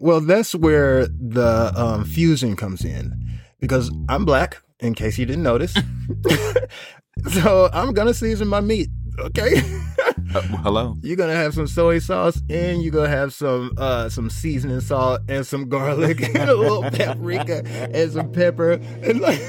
Well, that's where the um, fusion comes in because I'm black, in case you didn't notice. so I'm going to season my meat. Okay. Uh, hello. You're gonna have some soy sauce and you're gonna have some uh some seasoning salt and some garlic and a little paprika and some pepper and like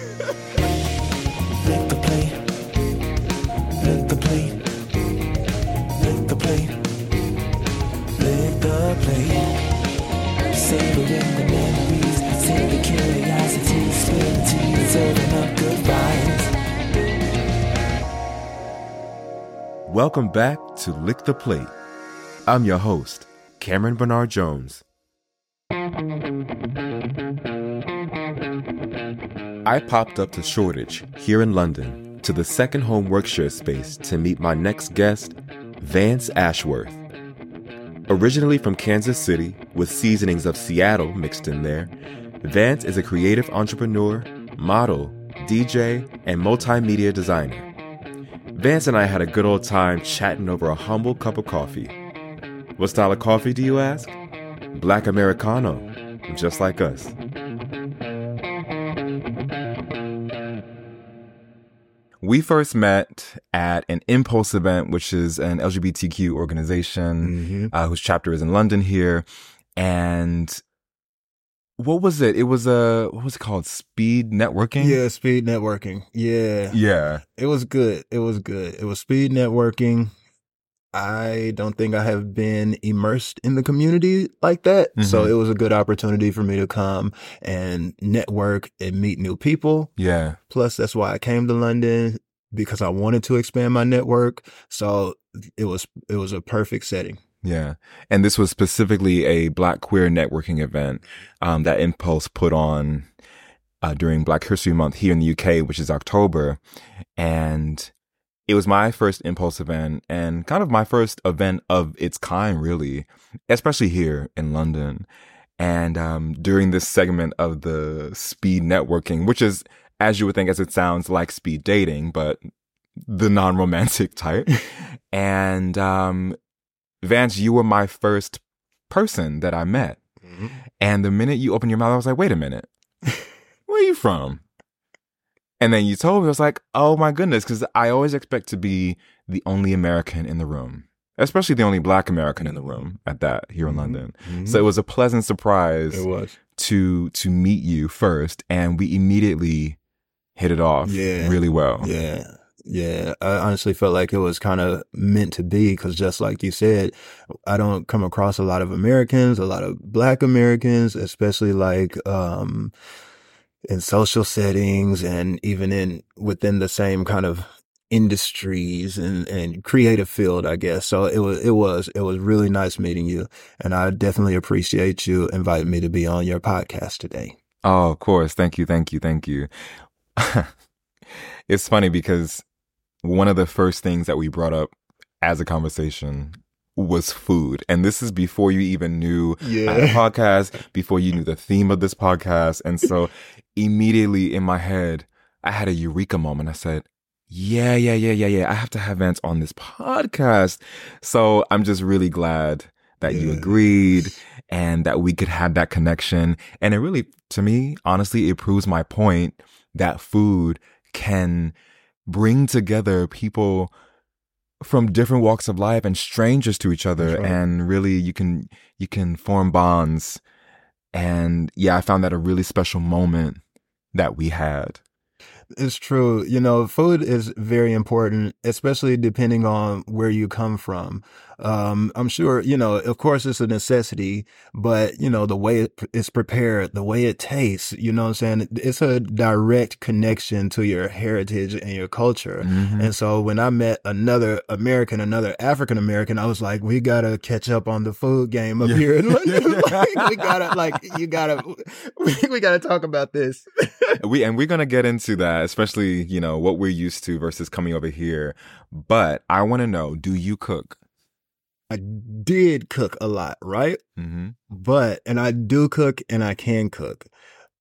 Welcome back to Lick the Plate. I'm your host, Cameron Bernard Jones. I popped up to Shoreditch here in London to the second home workshare space to meet my next guest, Vance Ashworth. Originally from Kansas City with seasonings of Seattle mixed in there, Vance is a creative entrepreneur, model, DJ, and multimedia designer. Vance and I had a good old time chatting over a humble cup of coffee. What style of coffee, do you ask? Black Americano, just like us. We first met at an Impulse event, which is an LGBTQ organization uh, whose chapter is in London here. And what was it? It was a, what was it called? Speed networking? yeah, speed networking. Yeah, Yeah. it was good. It was good. It was speed networking. I don't think I have been immersed in the community like that. So Mhm. it was a good opportunity for me to come and network and meet new people. Yeah. Plus, that's why I came to London because I wanted to expand my network. So it was it was a perfect setting. Yeah. And this was specifically a Black queer networking event um, that Impulse put on uh, during Black History Month here in the UK, which is October. And it was my first Impulse event and kind of my first event of its kind, really, especially here in London. And um, during this segment of the speed networking, which is, as you would think, as it sounds like speed dating, but the non romantic type. and um, Vance, you were my first person that I met. Mm-hmm. And the minute you opened your mouth, I was like, wait a minute. Where are you from? And then you told me, I was like, oh my goodness, because I always expect to be the only American in the room, especially the only black American in the room at that here in mm-hmm. London. Mm-hmm. So it was a pleasant surprise It was. to to meet you first, and we immediately hit it off Yeah. really well. Yeah. Yeah. I honestly felt like it was kind of meant to be because just like you said, I don't come across a lot of Americans, a lot of black Americans, especially like, um, in social settings and even in within the same kind of industries and, and creative field, I guess. So it was, it was, it was really nice meeting you. And I definitely appreciate you inviting me to be on your podcast today. Oh, of course. Thank you. Thank you. Thank you. it's funny because one of the first things that we brought up as a conversation was food. And this is before you even knew I had a Yeah. podcast, before you knew the theme of this podcast. And so immediately in my head, I had a eureka moment. I said, yeah, yeah, yeah, yeah, yeah. I have to have Vance on this podcast. So I'm just really glad that you agreed and that we could have that connection. And it really, to me, honestly, it proves my point that food can bring together people from different walks of life and strangers to each other. Right. And really, you can, you can form bonds. And yeah, I found that a really special moment that we had. It's true. You know, food is very important, especially depending on where you come from. Um, I'm sure, you know, of course it's a necessity, but you know, the way it is prepared, the way it tastes, you know what I'm saying? It's a direct connection to your heritage and your culture. Mhm. And so when I met another American, another African American, I was like, we gotta catch up on the food game up Yeah. here in London. like, we gotta, like, you gotta, we, we gotta talk about this. we and we're gonna get into that, especially you know what we're used to versus coming over here. But I want to know: Do you cook? I did cook a lot, right? Mm-hmm. But, and I do cook and I can cook,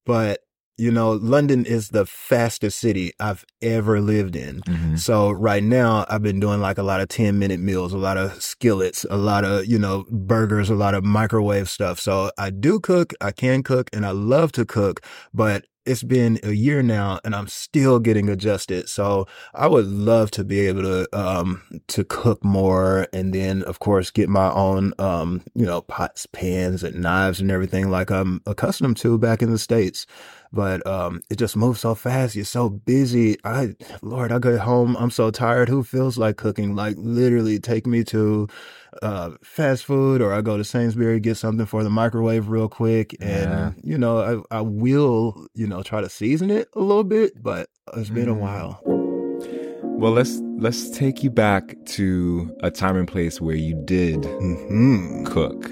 but you know, London is the fastest city I've ever lived in. Mhm. So right now I've been doing like a lot of 10 minute meals, a lot of skillets, a lot of, you know, burgers, a lot of microwave stuff. So I do cook, I can cook and I love to cook, but it's been a year now and I'm still getting adjusted. So I would love to be able to, um, to cook more and then of course get my own, um, you know, pots, pans and knives and everything like I'm accustomed to back in the States. But, um, it just moves so fast. You're so busy. I, Lord, I get home. I'm so tired. Who feels like cooking? Like literally take me to, uh, fast food or I go to Sainsbury, get something for the microwave real quick. And, Yeah. you know, I, I will, you know, try to season it a little bit, but it's been a Mm. while. Well, let's let's take you back to a time and place where you did hmm cook.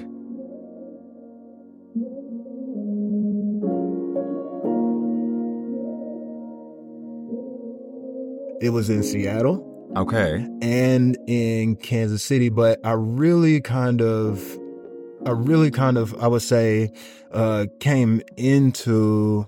It was in Seattle. Okay. and in Kansas City, but I really kind of, I really kind of, I would say, uh, came into,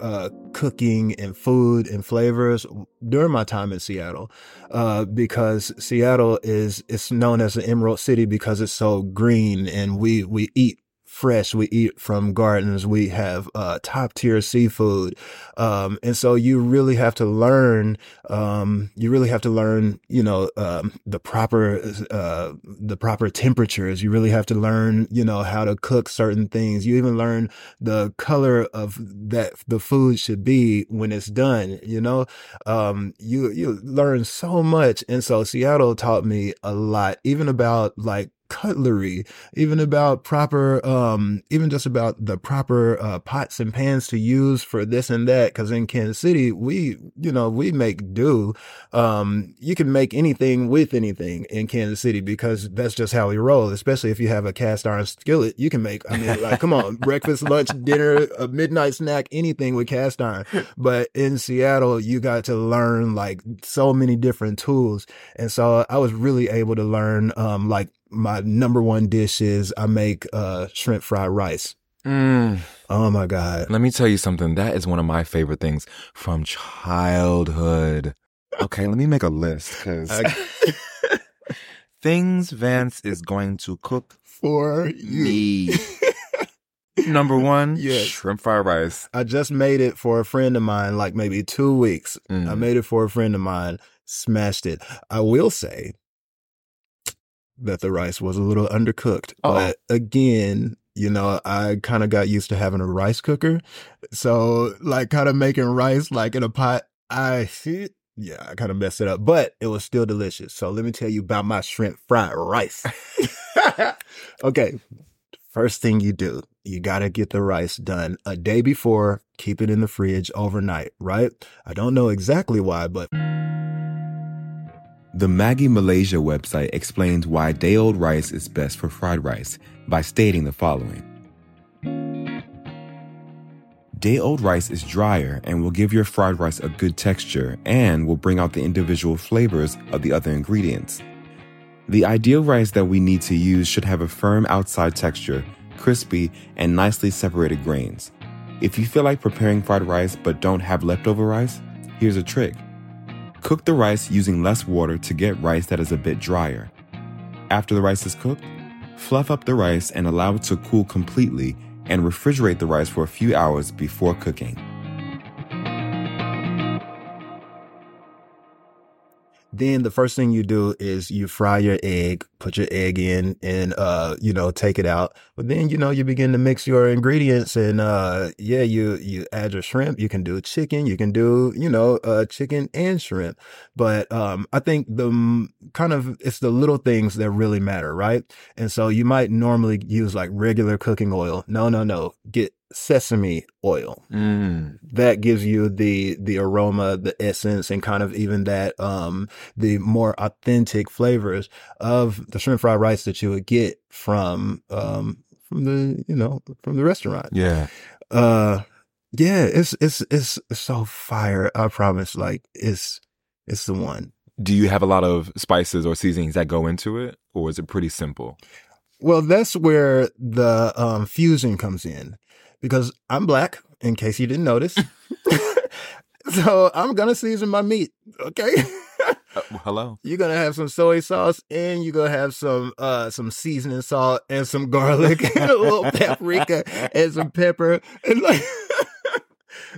uh, cooking and food and flavors during my time in Seattle, uh, because Seattle is, it's known as the Emerald City because it's so green and we, we eat fresh. We eat from gardens. We have, uh, top tier seafood. Um, and so you really have to learn, um, you really have to learn, you know, um, the proper, uh, the proper temperatures. You really have to learn, you know, how to cook certain things. You even learn the color of that the food should be when it's done, you know? Um, you, you learn so much. And so Seattle taught me a lot, even about like, cutlery, even about proper, um, even just about the proper, uh, pots and pans to use for this and that. Cause in Kansas City, we, you know, we make do. Um, you can make anything with anything in Kansas City because that's just how we roll, especially if you have a cast iron skillet. You can make, I mean, like, come on, breakfast, lunch, dinner, a midnight snack, anything with cast iron. But in Seattle, you got to learn like so many different tools. And so I was really able to learn, um, like my number one dish is I make, uh, shrimp fried rice. Mm, Oh my God. let me tell you something. That is one of my favorite things from childhood. Okay, let me make a list because I- things Vance is going to cook For you. me. Number one, Yes. shrimp fried rice. I just made it for a friend of mine, like maybe two weeks. Mm. I made it for a friend of mine, smashed it. I will say that the rice was a little undercooked, Uh-oh. but again, you know, I kind of got used to having a rice cooker. So like kind of making rice like in a pot, I, yeah, I kind of messed it up, but it was still delicious. So let me tell you about my shrimp fried rice. okay. First thing you do, you got to get the rice done a day before, keep it in the fridge overnight, right? I don't know exactly why, but The Maggi Malaysia website explains why day old rice is best for fried rice by stating the following Day old rice is drier and will give your fried rice a good texture and will bring out the individual flavors of the other ingredients. The ideal rice that we need to use should have a firm outside texture, crispy, and nicely separated grains. If you feel like preparing fried rice but don't have leftover rice, here's a trick. Cook the rice using less water to get rice that is a bit drier. After the rice is cooked, fluff up the rice and allow it to cool completely and refrigerate the rice for a few hours before cooking. Then the first thing you do is you fry your egg, put your egg in and, uh, you know, take it out. But then, you know, you begin to mix your ingredients and, uh, yeah, you, you add your shrimp. You can do chicken. You can do, you know, uh, chicken and shrimp. But, um, I think the kind of, it's the little things that really matter, right? And so you might normally use like regular cooking oil. No, no, no. Get sesame oil Mm. that gives you the the aroma the essence and kind of even that um the more authentic flavors of the shrimp fried rice that you would get from um from the you know from the restaurant Yeah. uh yeah it's it's it's so fire i promise like it's it's the one Do you have a lot of spices or seasonings that go into it, or is it pretty simple? Well, that's where the um, fusion comes in. Because I'm black, in case you didn't notice. so I'm gonna season my meat. Okay. Uh, hello. You're gonna have some soy sauce and you're gonna have some uh some seasoning salt and some garlic and a little paprika and some pepper and like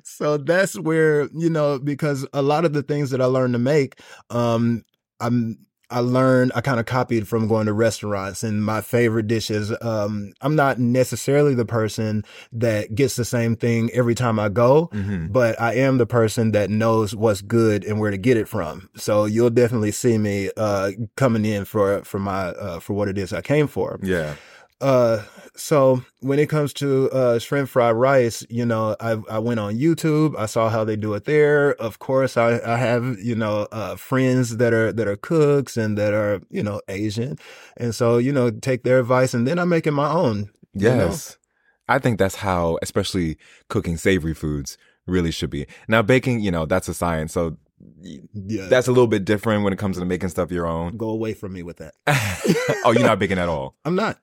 so that's where you know because a lot of the things that I learned to make um I'm I learned, I kind of copied from going to restaurants and my favorite dishes. Um, I'm not necessarily the person that gets the same thing every time I go, hmm but I am the person that knows what's good and where to get it from. So you'll definitely see me, uh, coming in for, for my, uh, for what it is I came for. Yeah. Uh, so when it comes to uh shrimp fried rice, you know, I I went on YouTube, I saw how they do it there. Of course, I I have you know uh friends that are that are cooks and that are you know Asian, and so you know take their advice and then I'm making my own. you know? Yes. I think that's how, especially cooking savory foods, really should be. Now, baking, you know, that's a science. So Yeah, that's a little bit different when it comes to making stuff your own. go away from me with that. oh, you're not baking at all. I'm not.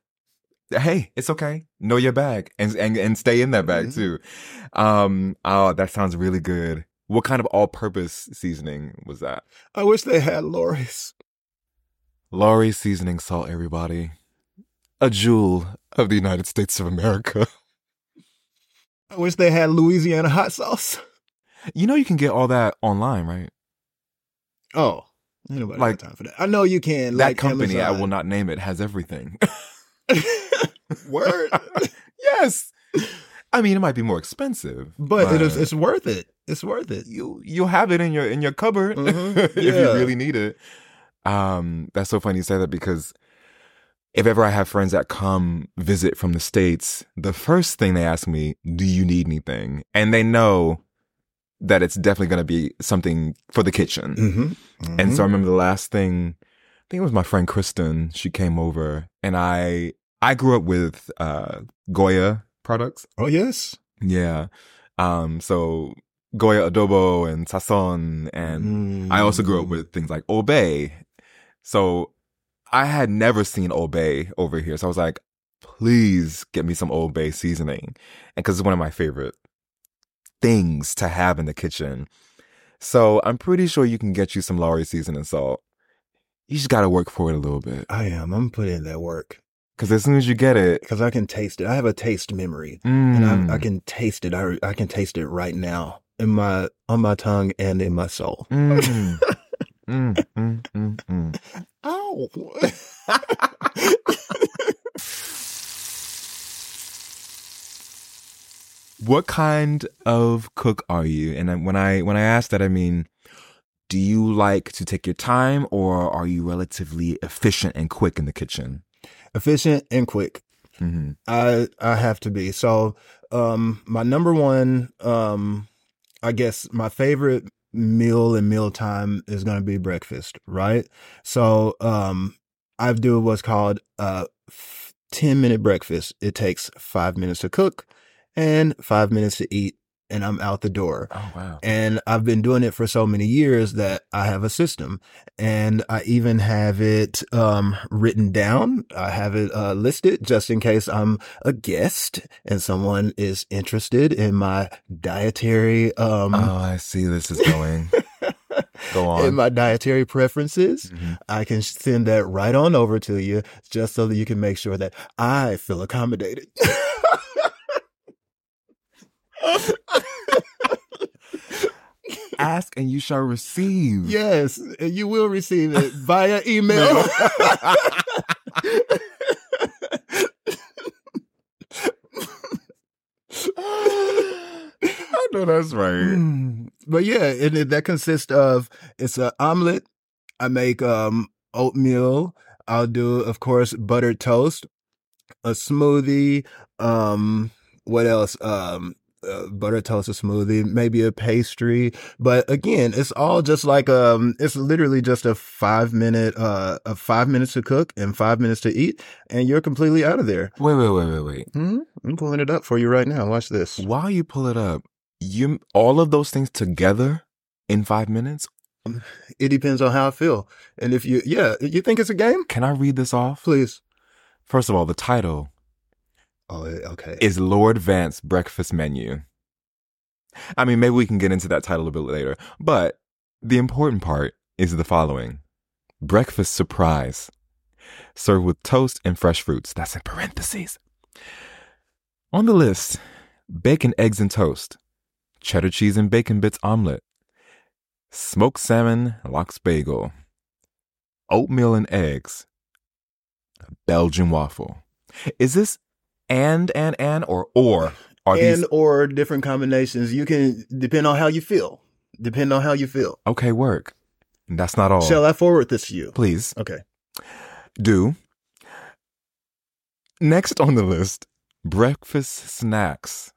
Hey, it's okay. Know your bag and and, and stay in that bag Mhm. too. Um, oh, that sounds really good. What kind of all-purpose seasoning was that? I wish they had Lawry's. Lawry's seasoning salt, everybody. A jewel of the United States of America. I wish they had Louisiana hot sauce. You know you can get all that online, right? Oh, ain't nobody Like- got time for that. I know you can. that like company, I will not name it, has everything. Word. yes. I mean, it might be more expensive, But it is it's worth it. It's worth it. you you'll have it in your in your cupboard Mhm. if you really need it. Um, that's so funny you say that because if ever I have friends that come visit from the states, the first thing they ask me, "Do you need anything?" And they know that it's definitely going to be something for the kitchen. Mm-hmm. And so I remember the last thing, I think it was my friend Kristen. She came over and I, I grew up with, uh, Goya products. oh yes, Yeah. Um, so Goya adobo and sazon and I also grew up Mm. with things like Old Bay. So I had never seen Old Bay over here. So I was like, please get me some Old Bay seasoning. And cause it's one of my favorite things to have in the kitchen. So I'm pretty sure you can get you some Lawry seasoning salt. You just got to work for it a little bit. I am. I'm putting in that work Cause as soon as you get it, because I can taste it. I have a taste memory, mm, and I, I can taste it. I I can taste it right now in my on my tongue and in my soul. mm, mm, mm, mm, mm. Ow! what kind of cook are you? And when I when I ask that, I mean, do you like to take your time, or are you relatively efficient and quick in the kitchen? Efficient and quick. hmm I I have to be. So um my number one um I guess my favorite meal and mealtime is gonna be breakfast, right? So um I do what's called a f- ten minute breakfast. It takes five minutes to cook and five minutes to eat, and I'm out the door. Oh wow! And I've been doing it for so many years that I have a system and I even have it, um, written down. I have it, uh, listed just in case I'm a guest and someone is interested in my dietary, um, oh, I see. This is going. Go on in my dietary preferences. Mhm. I can send that right on over to you just so that you can make sure that I feel accommodated. Ask and you shall receive. yes, you will receive it via email. I know that's right. Mm. But yeah, and it, that consists of it's an omelet. I make um oatmeal. I'll do, of course, buttered toast, a smoothie. Um, what else? Um, uh, butter toast, a smoothie, maybe a pastry. But again, it's all just like um, it's literally just a five minute, uh, a five minutes to cook and five minutes to eat, and you're completely out of there. Wait, wait, wait, wait, wait. Hmm? I'm pulling it up for you right now. Watch this. While you pull it up, you all of those things together in five minutes. It depends on how I feel, and if you, yeah, you think it's a game, Can I read this off? please. First of all, the title Oh, okay. is Lord Vance breakfast menu. I mean, maybe we can get into that title a bit later, but the important part is the following breakfast surprise. Served with toast and fresh fruits. That's in parentheses. On the list, bacon, eggs, and toast, cheddar cheese and bacon bits omelet, smoked salmon, lox bagel, oatmeal and eggs, Belgian waffle. Is this and, and, and, or, or? Are and these or different combinations. You can depend on how you feel. Depend on how you feel. okay? Work. That's not all. Shall I forward this to you? Please Okay. do. Next on the list, breakfast snacks.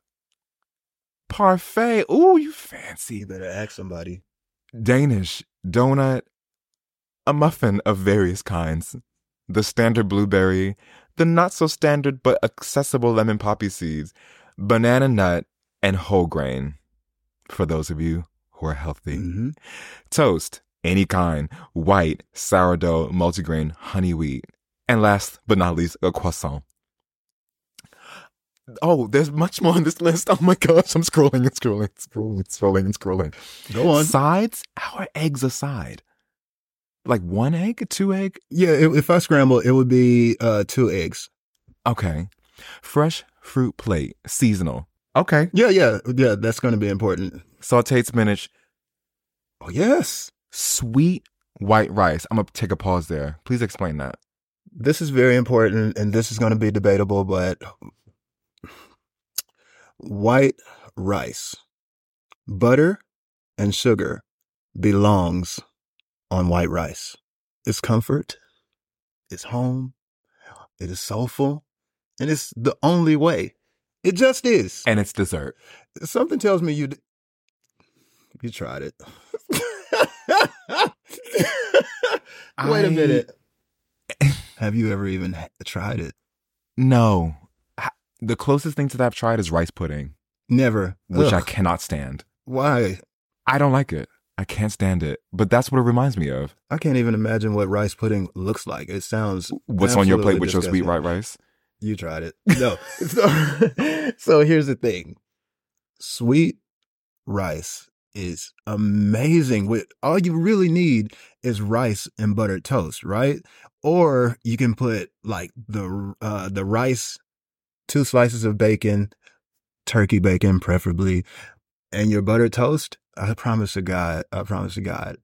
Parfait. Ooh, you fancy. You better ask somebody. Danish, donut, a muffin of various kinds, the standard blueberry, the not so standard but accessible lemon poppy seeds, banana nut, and whole grain. For those of you who are healthy. hmm Toast, any kind, white, sourdough, multigrain, honey wheat. And last but not least, a croissant. Oh, there's much more on this list. Oh my gosh, I'm scrolling and scrolling, scrolling, scrolling, and scrolling. Go on. Sides? our eggs a side? Like one egg, two egg? Yeah, if, if I scramble, it would be uh two eggs. Okay. Fresh fruit plate, seasonal. Okay. Yeah, yeah, yeah. That's going to be important. Sauteed spinach, Oh yes, sweet white rice. I'm gonna take a pause there. Please explain that. this is very important, and this is going to be debatable. But white rice, butter, and sugar belongs on white rice. It's comfort. It's home. It is soulful, and it's the only way. It just is. And it's dessert. Something tells me you d- you tried it. Wait a minute. Have you ever even ha- tried it? No. The closest thing to that I've tried is rice pudding, Never. which I cannot stand. Why? I don't like it. I can't stand it. But that's what it reminds me of. I can't even imagine what rice pudding looks like. It sounds. What's on your plate with your sweet white rice? You tried it. No. so, so here's the thing. Sweet rice is amazing. With all you really need is rice and buttered toast, right? Or you can put like the uh the rice, two slices of bacon, turkey bacon preferably, and your buttered toast. I promise to God, I promise to God.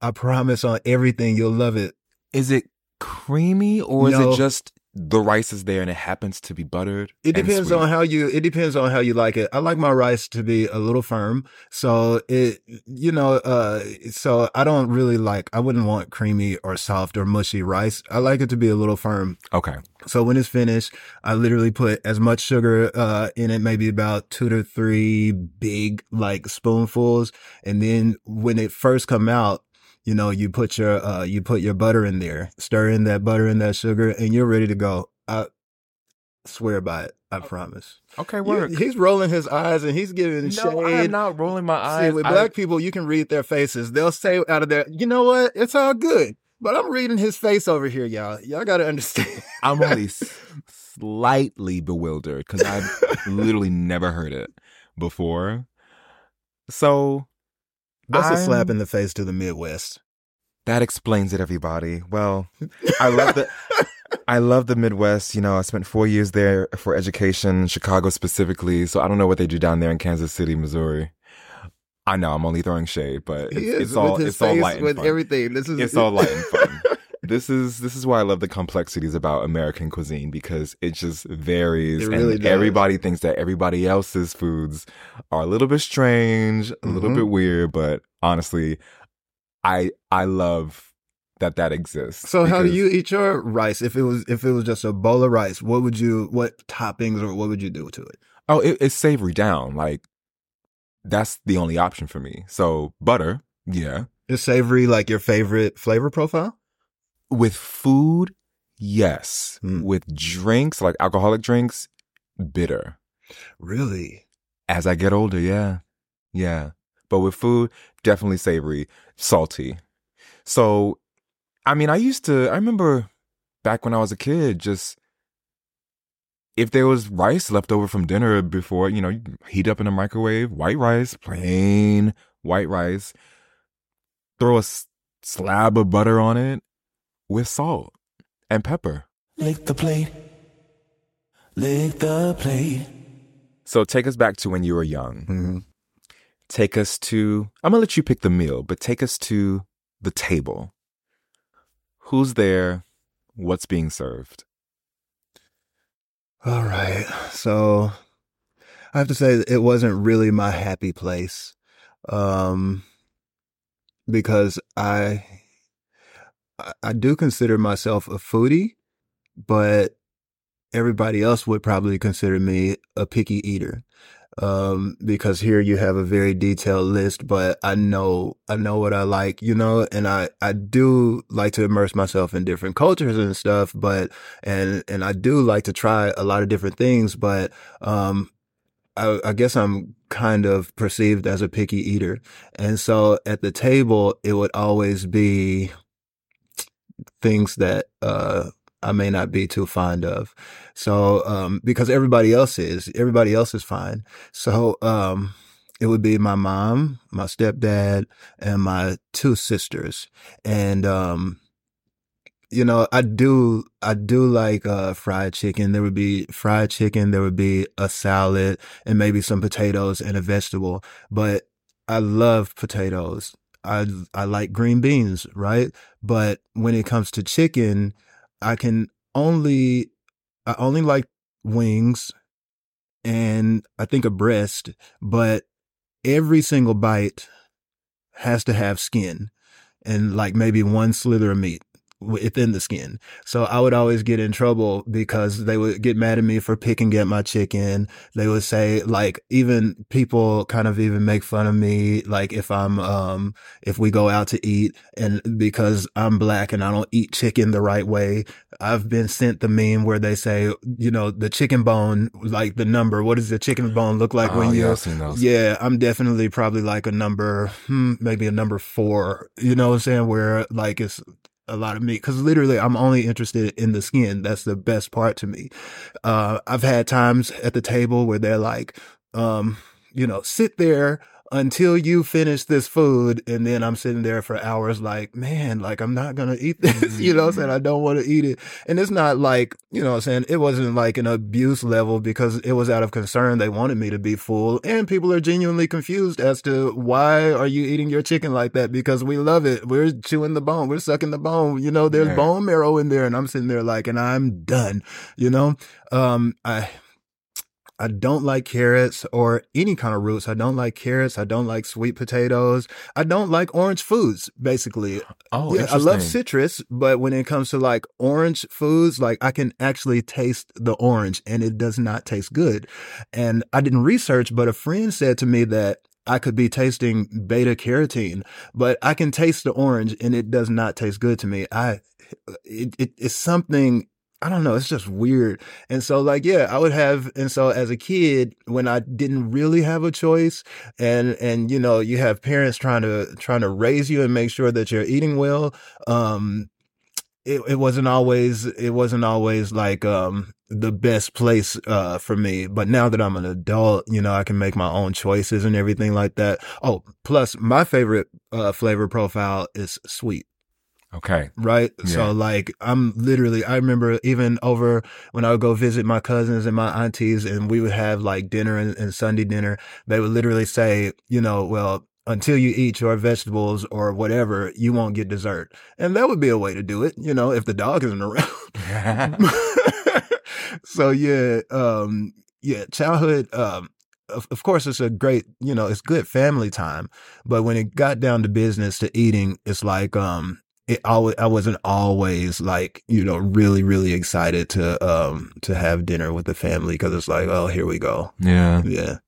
I promise on everything you'll love it. Is it creamy or is it just the rice is there and it happens to be buttered? It depends sweet? on how you. It depends on how you like it. I like my rice to be a little firm, so it, you know, uh, so I don't really like. I wouldn't want creamy or soft or mushy rice. I like it to be a little firm. Okay. So when it's finished, I literally put as much sugar uh, in it, maybe about two to three big like spoonfuls, and then when it first come out, you know, you put your uh, you put your butter in there, stir in that butter and that sugar, and you're ready to go. I swear by it. I promise. Okay, You- work. he's rolling his eyes and he's giving shade. no, I'm not rolling my eyes. See, with I- black people, you can read their faces. They'll say out of there, you know what? It's all good. But I'm reading his face over here, y'all. Y'all got to understand. I'm only slightly bewildered because I've literally never heard it before. So That's a slap in the face to the Midwest. that explains it, everybody. Well, I love the I love the Midwest. You know, I spent four years there for education, Chicago specifically. So I don't know what they do down there in Kansas City, Missouri. I know I'm only throwing shade, but it's, it's all it's all light and with fun. everything. This is It's all light and fun. This is this is why I love the complexities about American cuisine because it just varies, It really and does. everybody thinks that everybody else's foods are a little bit strange, a little Mhm. bit weird. But honestly, I I love that that exists. So how do you eat your rice? If it was if it was just a bowl of rice, what would you what toppings or what would you do to it? Oh, it, it's savory down. Like that's the only option for me. So butter, yeah. Is savory like your favorite flavor profile? With food, yes. Hmm. With drinks, like alcoholic drinks, bitter. Really? As I get older, yeah. Yeah. But with food, definitely savory, salty. So, I mean, I used to, I remember back when I was a kid, just if there was rice left over from dinner before, you know, heat up in the microwave, white rice, plain white rice, throw a s- slab of butter on it with salt and pepper. Lick the plate. Lick the plate. So take us back to when you were young. hmm Take us to, I'm going to let you pick the meal, but take us to the table. Who's there? What's being served? All right. So I have to say it wasn't really my happy place. Um because I I- do consider myself a foodie, but everybody else would probably consider me a picky eater. Um, because here you have a very detailed list, but I know, I know what I like, you know, and I, I do like to immerse myself in different cultures and stuff, but, and, and I do like to try a lot of different things, but, um, I, I guess I'm kind of perceived as a picky eater. And so at the table, it would always be things that, uh, I may not be too fond of. So, um, because everybody else is, everybody else is fine. So, um, it would be my mom, my stepdad, and my two sisters. And, um, you know, I do, I do like, uh, fried chicken. There would be fried chicken. There would be a salad and maybe some potatoes and a vegetable. But I love potatoes. I, I like green beans, right? But when it comes to chicken, I can only, I only like wings and I think a breast, but every single bite has to have skin and like maybe one slither of meat within the skin. So I would always get in trouble because they would get mad at me for picking at my chicken. They would say like even people kind of even make fun of me like if I'm um if we go out to eat and because I'm black and I don't eat chicken the right way, I've been sent the meme where they say, you know, the chicken bone like the number, what does the chicken bone look like Oh, when yeah, you're I've yeah, I'm definitely probably like a number, hmm, maybe a number four. You know what I'm saying? Where like it's a lot of meat because literally I'm only interested in the skin. That's the best part to me. Uh, I've had times at the table where they're like, um, you know, sit there until you finish this food. And then I'm sitting there for hours like, man, like I'm not going to eat this. you know what I'm saying? I don't want to eat it. And it's not like, you know what I'm saying? It wasn't like an abuse level because it was out of concern. They wanted me to be full and people are genuinely confused as to why are you eating your chicken like that? Because we love it. We're chewing the bone. We're sucking the bone. You know, there's Yeah. bone marrow in there and I'm sitting there like, and I'm done, you know? Um, I, I don't like carrots or any kind of roots. I don't like carrots. I don't like sweet potatoes. I don't like orange foods, basically. Oh, yeah, I love citrus, but when it comes to like orange foods, like I can actually taste the orange and it does not taste good. And I didn't research, but a friend said to me that I could be tasting beta carotene, but I can taste the orange and it does not taste good to me. I, it, it it's something, I don't know. It's just weird. And so like, yeah, I would have, and so as a kid, when I didn't really have a choice and, and, you know, you have parents trying to, trying to raise you and make sure that you're eating well. Um, it, it wasn't always, it wasn't always like, um, the best place, uh, for me. But now that I'm an adult, you know, I can make my own choices and everything like that. Oh, plus my favorite, uh, flavor profile is sweet Okay. right? Yeah. So like I'm literally I remember even over when I would go visit my cousins and my aunties and we would have like dinner and, and Sunday dinner, they would literally say, you know, well, until you eat your vegetables or whatever, you won't get dessert. And that would be a way to do it, you know, if the dog isn't around. so yeah, um, yeah, childhood, um, of, of course, it's a great, you know, it's good family time. But when it got down to business to eating, it's like, um, it always, I wasn't always like, you know, really, really excited to, um, to have dinner with the family because it's like, oh, here we go. yeah. Yeah.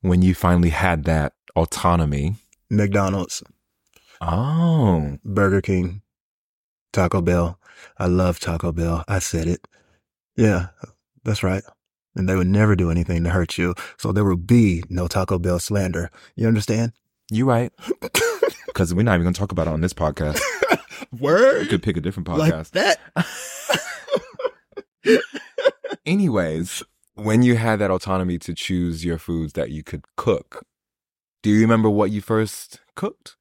When you finally had that autonomy. McDonald's, Oh. Burger King, Taco Bell. I love Taco Bell. I said it. Yeah, that's right. And they would never do anything to hurt you. So there will be no Taco Bell slander. You understand? You right. Because we're not even going to talk about it on this podcast. Word. We could pick a different Like podcast. that? Anyways, when you had that autonomy to choose your foods that you could cook, do you remember what you first cooked?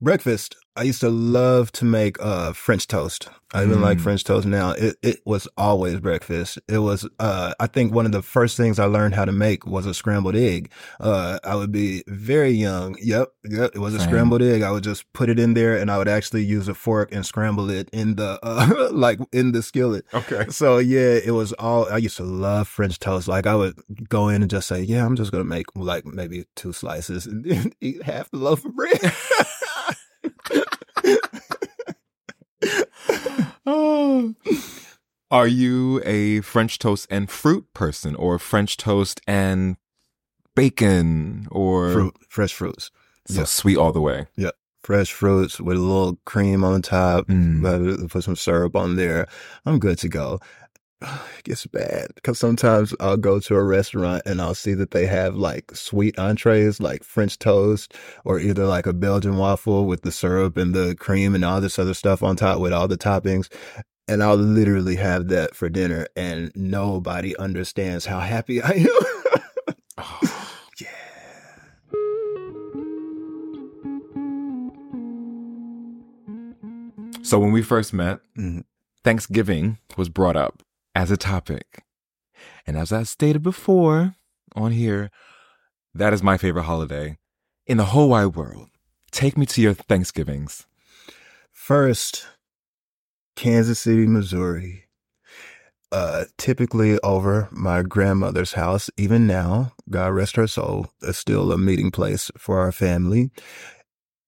Breakfast. I used to love to make uh French toast. I even like Mm. French toast now. It it was always breakfast. It was uh I think one of the first things I learned how to make was a scrambled egg. Uh I would be very young. Yep, yep. It was a Same. scrambled egg. I would just put it in there and I would actually use a fork and scramble it in the uh like in the skillet. Okay. So yeah, it was all. I used to love French toast. Like I would go in and just say, "Yeah, I'm just gonna make like maybe two slices and then eat half the loaf of bread." Are you a French toast and fruit person or French toast and bacon or Fruit, fresh fruits, so Yeah. sweet all the way? Yeah. Fresh fruits with a little cream on top. Mm. uh, Put some syrup on there. I'm good to go. It gets bad because sometimes I'll go to a restaurant and I'll see that they have like sweet entrees, like French toast, or either like a Belgian waffle with the syrup and the cream and all this other stuff on top with all the toppings. And I'll literally have that for dinner, and nobody understands how happy I am. yeah. So when we first met, Mhm. Thanksgiving was brought up as a topic. And as I stated before on here, that is my favorite holiday in the whole wide world. Take me to your Thanksgivings. First, Kansas City, Missouri. Uh, typically over my grandmother's house. Even now, God rest her soul, is still a meeting place for our family.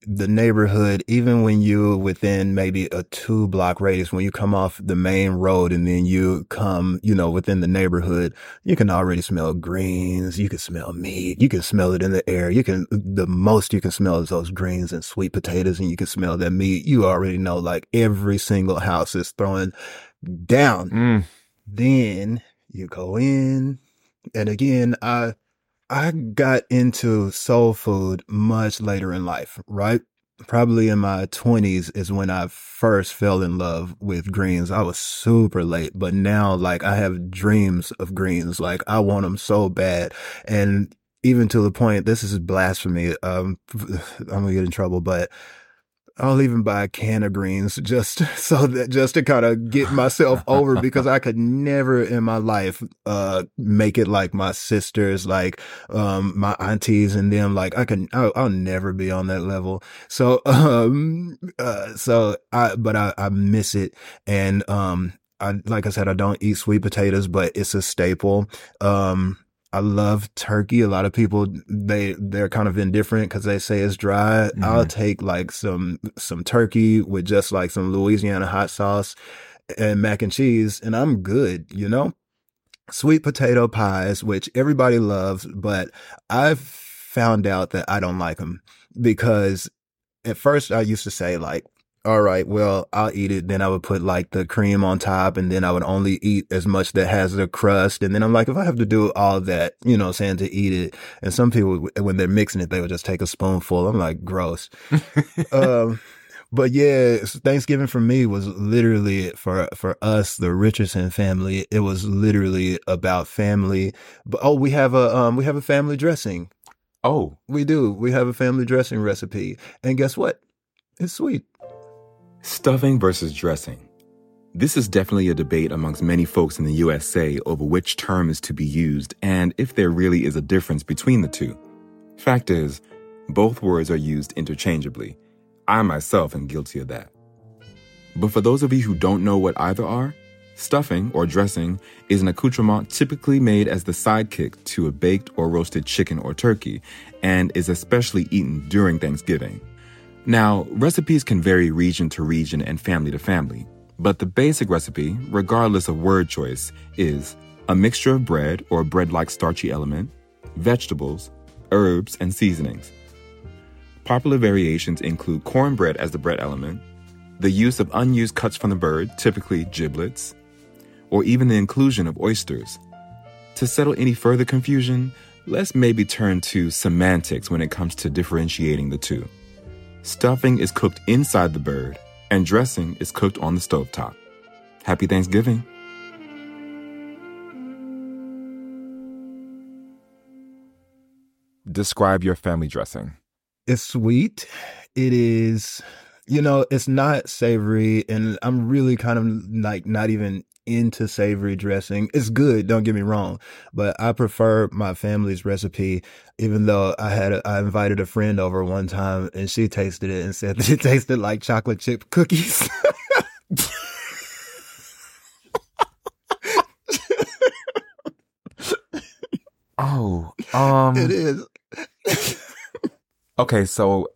The neighborhood, even when you within maybe a two block radius, when you come off the main road and then you come, you know, within the neighborhood, you can already smell greens. You can smell meat. You can smell it in the air. You can, the most you can smell is those greens and sweet potatoes and you can smell that meat. You already know like every single house is throwing down. Mm. Then you go in and again, I, I got into soul food much later in life, right? Probably in my twenties is when I first fell in love with greens. I was super late, but now like I have dreams of greens. Like I want them so bad. And even to the point, this is blasphemy. Um, I'm gonna get in trouble, but I'll even buy a can of greens just so that just to kind of get myself over because I could never in my life uh make it like my sisters, like um my aunties and them. Like I can, I'll, I'll never be on that level. So um uh so I but I I miss it and um I like I said I don't eat sweet potatoes, but it's a staple. Um I love turkey. A lot of people they they're kind of indifferent because they say it's dry. I'll mm-hmm. take like some some turkey with just like some Louisiana hot sauce and mac and cheese, and I'm good. You know, sweet potato pies, which everybody loves, but I've found out that I don't like them because at first I used to say like all right, well, I'll eat it. Then I would put like the cream on top and then I would only eat as much that has the crust. And then I'm like, if I have to do all that, you know, saying to eat it. And some people, when they're mixing it, they would just take a spoonful. I'm like, gross. um, but yeah, Thanksgiving for me was literally for, for us, the Richardson family. It was literally about family. But oh, we have a, um, we have a family dressing. Oh, We do. We have a family dressing recipe. And guess what? It's sweet. Stuffing versus dressing. This is definitely a debate amongst many folks in the USA over which term is to be used and if there really is a difference between the two. Fact is, both words are used interchangeably. I myself am guilty of that. But for those of you who don't know what either are, stuffing or dressing is an accoutrement typically made as the sidekick to a baked or roasted chicken or turkey and is especially eaten during Thanksgiving. Now, recipes can vary region to region and family to family, but the basic recipe, regardless of word choice, is a mixture of bread or bread like starchy element, vegetables, herbs, and seasonings. Popular variations include cornbread as the bread element, the use of unused cuts from the bird, typically giblets, or even the inclusion of oysters. To settle any further confusion, let's maybe turn to semantics when it comes to differentiating the two. Stuffing is cooked inside the bird, and dressing is cooked on the stove top. Happy Thanksgiving! Describe your family dressing. It's sweet. It is, you know, it's not savory, and I'm really kind of like not even into savory dressing. It's good, don't get me wrong, but I prefer my family's recipe. Even though I had, a, I invited a friend over one time, and she tasted it and said that it tasted like chocolate chip cookies. Oh, um, it is. okay. So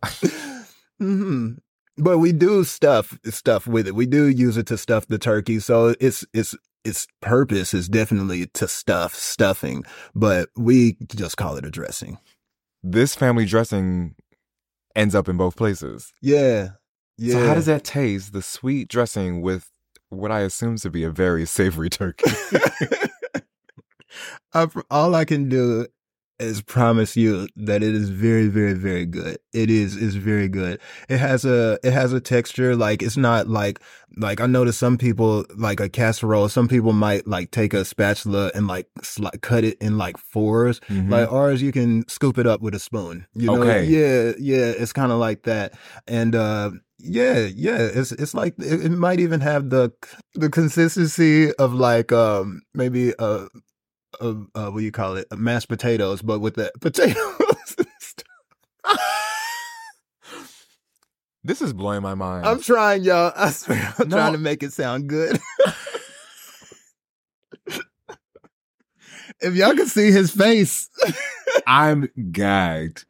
hmm But we do stuff stuff with it. We do use it to stuff the turkey. So it's it's its purpose is definitely to stuff stuffing, but we just call it a dressing. this family dressing ends up in both places. Yeah. Yeah. So how does that taste? The sweet dressing with what I assume to be a very savory turkey. I, all I can do is promise you that it is very, very, very good. It is, is very good. It has a, it has a texture. Like it's not like, like I noticed some people like a casserole. Some people might like take a spatula and like sli- cut it in like 4s Mhm. Like ours, you can scoop it up with a spoon. You know? Okay. Yeah, yeah. It's kind of like that. And uh yeah, yeah. It's it's like it, it might even have the the consistency of like um maybe uh uh, uh what do you call it? Mashed potatoes, but with the potatoes. this is blowing my mind. I'm trying, y'all. I swear, I'm No. trying to make it sound good. if y'all can see his face. I'm gagged.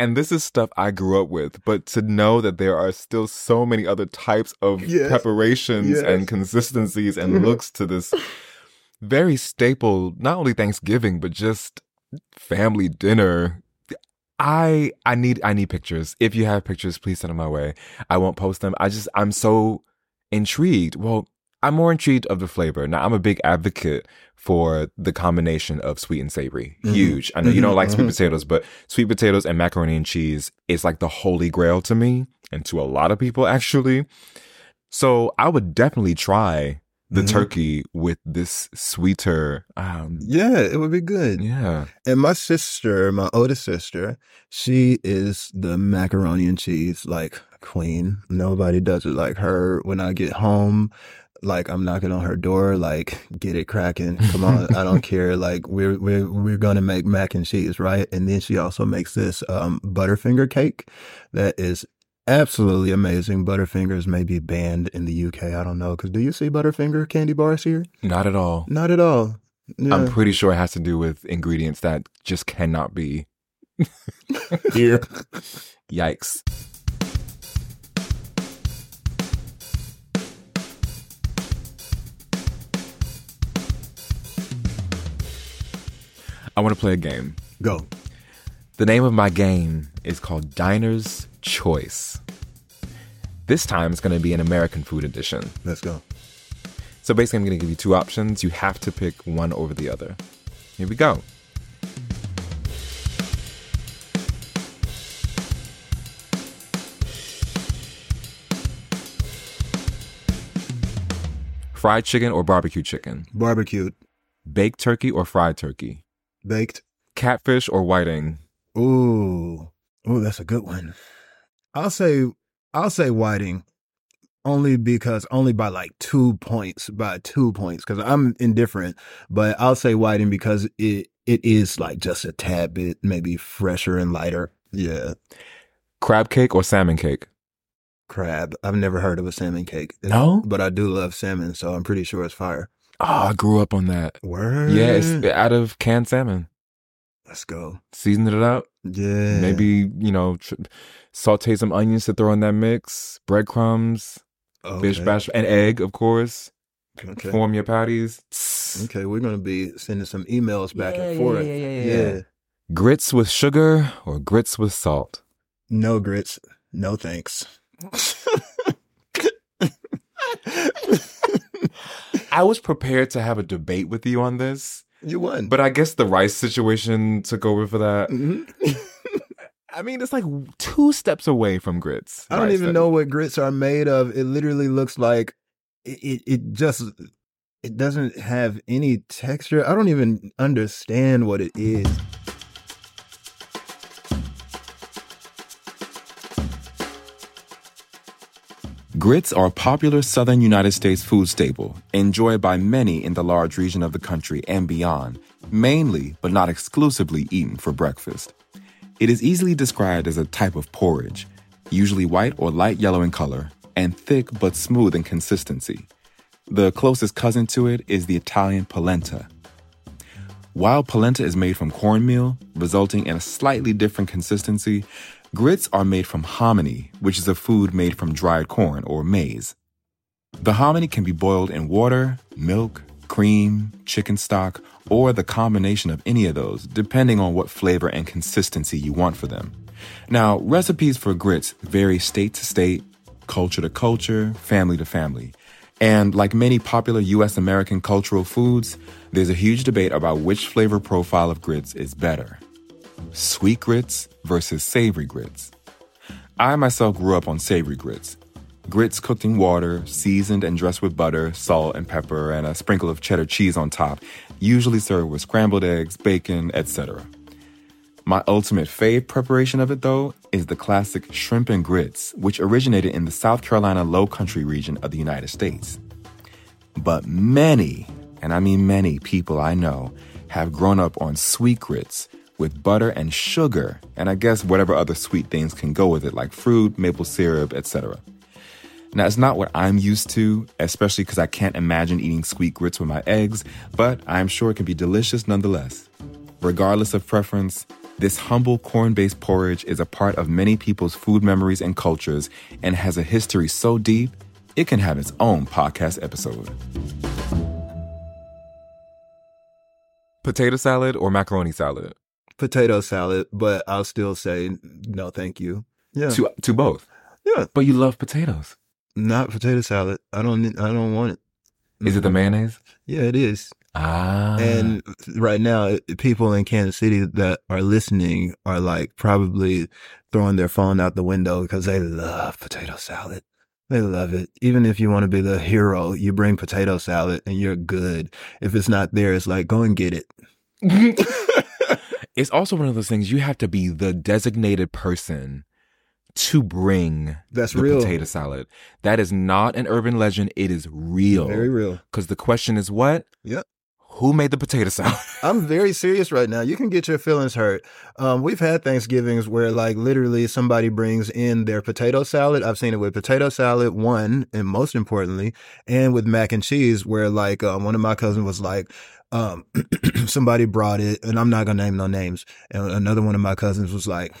And this is stuff I grew up with, but to know that there are still so many other types of Yes. preparations Yes. and consistencies and looks to this very staple, not only Thanksgiving, but just family dinner. I I need I need pictures. If you have pictures, please send them my way. I won't post them. I just I'm so intrigued. Well, I'm more intrigued of the flavor. Now I'm a big advocate for the combination of sweet and savory. Mhm. Huge. I know you don't like sweet mhm. potatoes, but sweet potatoes and macaroni and cheese is like the holy grail to me and to a lot of people actually. So I would definitely try the Mhm. turkey with this sweeter um Yeah, it would be good. yeah. And my sister, my oldest sister, she is the macaroni and cheese like queen. Nobody does it like her. When I get home, like I'm knocking on her door, like get it cracking. Come on, I don't care. Like we're we're we're gonna make mac and cheese, right? And then she also makes this um butterfinger cake that is absolutely amazing. Butterfingers may be banned in the UK. I don't know because do you see Butterfinger candy bars here? Not at all. Not at all. Yeah. I'm pretty sure it has to do with ingredients that just cannot be. here. Yikes. I want to play a game. Go. The name of my game is called Diner's Choice. This time it's going to be an American food edition. Let's go. So basically, I'm going to give you two options. You have to pick one over the other. Here we go. Fried chicken or barbecue chicken? Barbecued, Baked turkey or fried turkey? baked. Catfish or whiting? Ooh, ooh, that's a good one. I'll say, I'll say whiting, only because only by like two points, by two points, because I'm indifferent. But I'll say whiting because it it is like just a tad bit maybe fresher and lighter. Yeah, Crab cake or salmon cake? crab. I've never heard of a salmon cake. No? but I do love salmon, so I'm pretty sure it's fire. Oh, I grew up on that. Word. Yeah, out of canned salmon. Let's go. Seasoned it up. Yeah, Maybe, you know, tr- saute some onions to throw in that mix, breadcrumbs, oh, fish bash, and egg, of course. Okay. Form your patties. Okay, we're gonna be sending some emails back Yeah, and yeah, forth. yeah, yeah, yeah. Grits with sugar or grits with salt? No grits. No thanks. I was prepared to have a debate with you on this, you won. but I guess the rice situation took over for that. Mhm. I mean, it's like two steps away from grits. I don't even know what grits are made of. It literally looks like it, it. It just. It doesn't have any texture. I don't even understand what it is. Grits are a popular southern United States food staple, enjoyed by many in the large region of the country and beyond, mainly but not exclusively eaten for breakfast. It is easily described as a type of porridge, usually white or light yellow in color, and thick but smooth in consistency. The closest cousin to it is the Italian polenta. While polenta is made from cornmeal, resulting in a slightly different consistency, grits are made from hominy, which is a food made from dried corn or maize. The hominy can be boiled in water, milk, cream, chicken stock, or the combination of any of those, depending on what flavor and consistency you want for them. Now, recipes for grits vary state to state, culture to culture, family to family. And like many popular US American cultural foods, there's a huge debate about which flavor profile of grits is better sweet grits versus savory grits. I myself grew up on savory grits. Grits cooked in water, seasoned and dressed with butter, salt, and pepper, and a sprinkle of cheddar cheese on top, usually served with scrambled eggs, bacon, etc. My ultimate fave preparation of it, though, is the classic shrimp and grits, which originated in the South Carolina Low Country region of the United States. But many, and I mean many people I know, have grown up on sweet grits with butter and sugar, and I guess whatever other sweet things can go with it, like fruit, maple syrup, etc. Now, it's not what I'm used to, especially because I can't imagine eating sweet grits with my eggs, but I'm sure it can be delicious nonetheless. Regardless of preference, this humble corn based porridge is a part of many people's food memories and cultures and has a history so deep, it can have its own podcast episode. Potato salad or macaroni salad? Potato salad, but I'll still say no, thank you. Yeah, To to both. yeah, But you love potatoes. not potato salad. I don't. I don't want it. Is it the mayonnaise? Yeah, it is. Ah. And right now, people in Kansas City that are listening are like probably throwing their phone out the window because they love potato salad. They love it. Even if you want to be the hero, you bring potato salad and you're good. If it's not there, it's like, go and get it. it's also one of those things you have to be the designated person to bring That's the real. potato salad. That is not an urban legend. It is real. Very real. Because the question is what? Yep. Who made the potato salad? I'm very serious right now. You can get your feelings hurt. Um, we've had Thanksgivings where like literally somebody brings in their potato salad. I've seen it with potato salad, one, and most importantly, and with mac and cheese where like, um, one of my cousins was like, um, somebody brought it and I'm not to name no names. And another one of my cousins was like,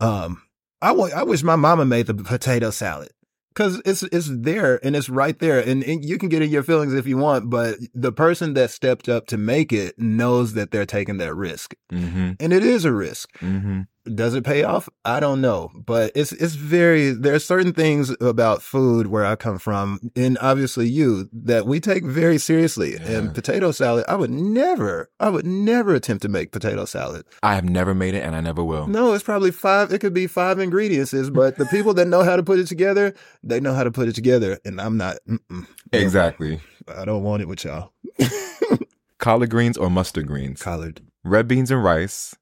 um, I wa- I wish my mama made the potato salad. Cause it's, it's there and it's right there and, and you can get in your feelings if you want, but the person that stepped up to make it knows that they're taking that risk mm-hmm. and it is a risk. Mm-hmm. Does it pay off? I don't know, but it's, it's very, there are certain things about food where I come from and obviously you that we take very seriously Yeah. and potato salad. I would never, I would never attempt to make potato salad. I have never made it and I never will. No, it's probably five. It could be five ingredients, but the people that know how to put it together, they know how to put it together. And I'm not, mm-mm. Exactly. I don't want it with y'all. Collard greens or mustard greens? Collard. Red beans and rice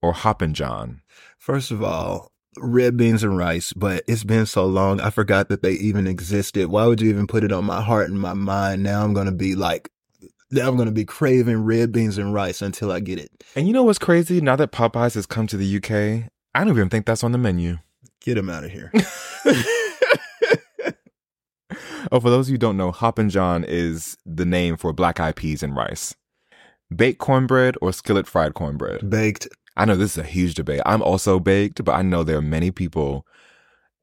or hoppin' john? First of all, red beans and rice, but it's been so long. I forgot that they even existed. Why would you even put it on my heart and my mind? Now I'm going to be like, now I'm going to be craving red beans and rice until I get it. And you know what's crazy? Now that Popeyes has come to the UK, I don't even think that's on the menu. Get him out of here. Oh, for those of you who don't know, Hoppin' John is the name for black eyed peas and rice. Baked cornbread or skillet fried cornbread? Baked. I know this is a huge debate. I'm also baked, but I know there are many people,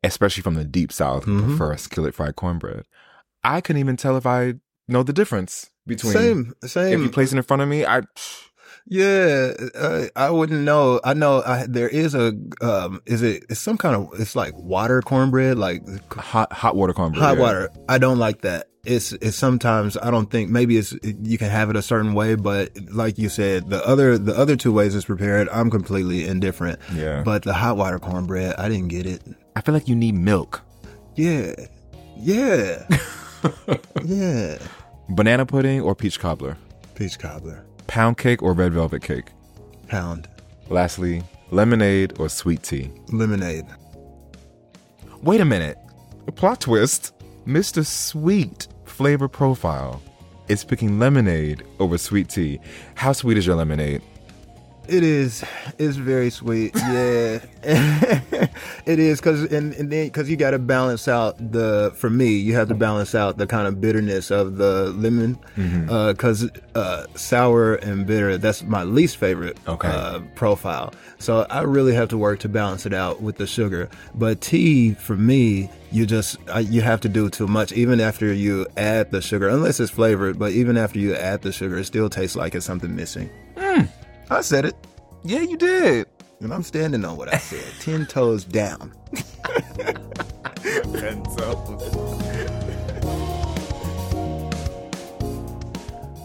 especially from the deep south, who Mhm. prefer skillet fried cornbread. I couldn't even tell if I know the difference between. Same, same. If you place it in front of me, I. Yeah, uh, I wouldn't know. I know I, there is a, um, is it, it's some kind of, it's like water cornbread, like Hot hot water cornbread. hot yeah. water. I don't like that. It's, it's sometimes, I don't think, maybe it's, you can have it a certain way, but like you said, the other, the other two ways it's prepared, I'm completely indifferent. Yeah. But the hot water cornbread, I didn't get it. I feel like you need milk. Yeah. Yeah. yeah. Banana pudding or peach cobbler? Peach cobbler. Pound cake or red velvet cake? Pound. Lastly, lemonade or sweet tea? Lemonade. Wait a minute. plot twist Mr. Sweet flavor profile is picking lemonade over sweet tea. How sweet is your lemonade? It is. It's very sweet. Yeah, it is because and, and then because you got to balance out the. For me, you have to balance out the kind of bitterness of the lemon because Mm-hmm. uh, uh, sour and bitter. That's my least favorite Okay. uh, profile. So I really have to work to balance it out with the sugar. But tea, for me, you just uh, you have to do too much even after you add the sugar, unless it's flavored. But even after you add the sugar, it still tastes like it's something missing. I said it. Yeah, you did. And I'm standing on what I said. Ten toes down. Ten toes.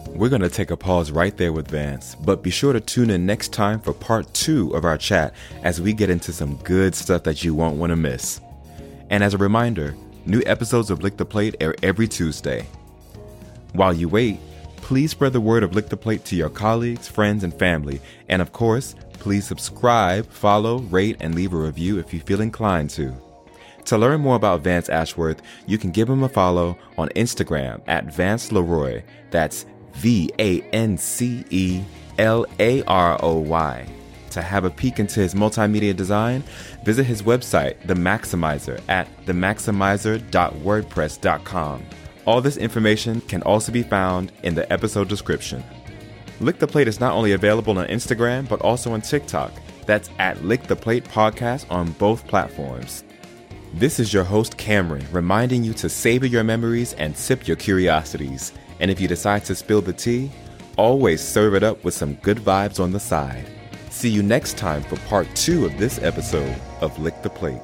We're going to take a pause right there with Vance, but be sure to tune in next time for part two of our chat as we get into some good stuff that you won't want to miss. And as a reminder, new episodes of Lick the Plate air every Tuesday. While you wait, please spread the word of Lick the Plate to your colleagues, friends, and family. And of course, please subscribe, follow, rate, and leave a review if you feel inclined to. To learn more about Vance Ashworth, you can give him a follow on Instagram at Vance Laroy. That's V A N C E L A R O Y. To have a peek into his multimedia design, visit his website, The Maximizr, at themaximizr.wordpress.com. All this information can also be found in the episode description. Lick the Plate is not only available on Instagram, but also on TikTok. That's at Lick the Plate Podcast on both platforms. This is your host, Cameron, reminding you to savor your memories and sip your curiosities. And if you decide to spill the tea, always serve it up with some good vibes on the side. See you next time for part two of this episode of Lick the Plate.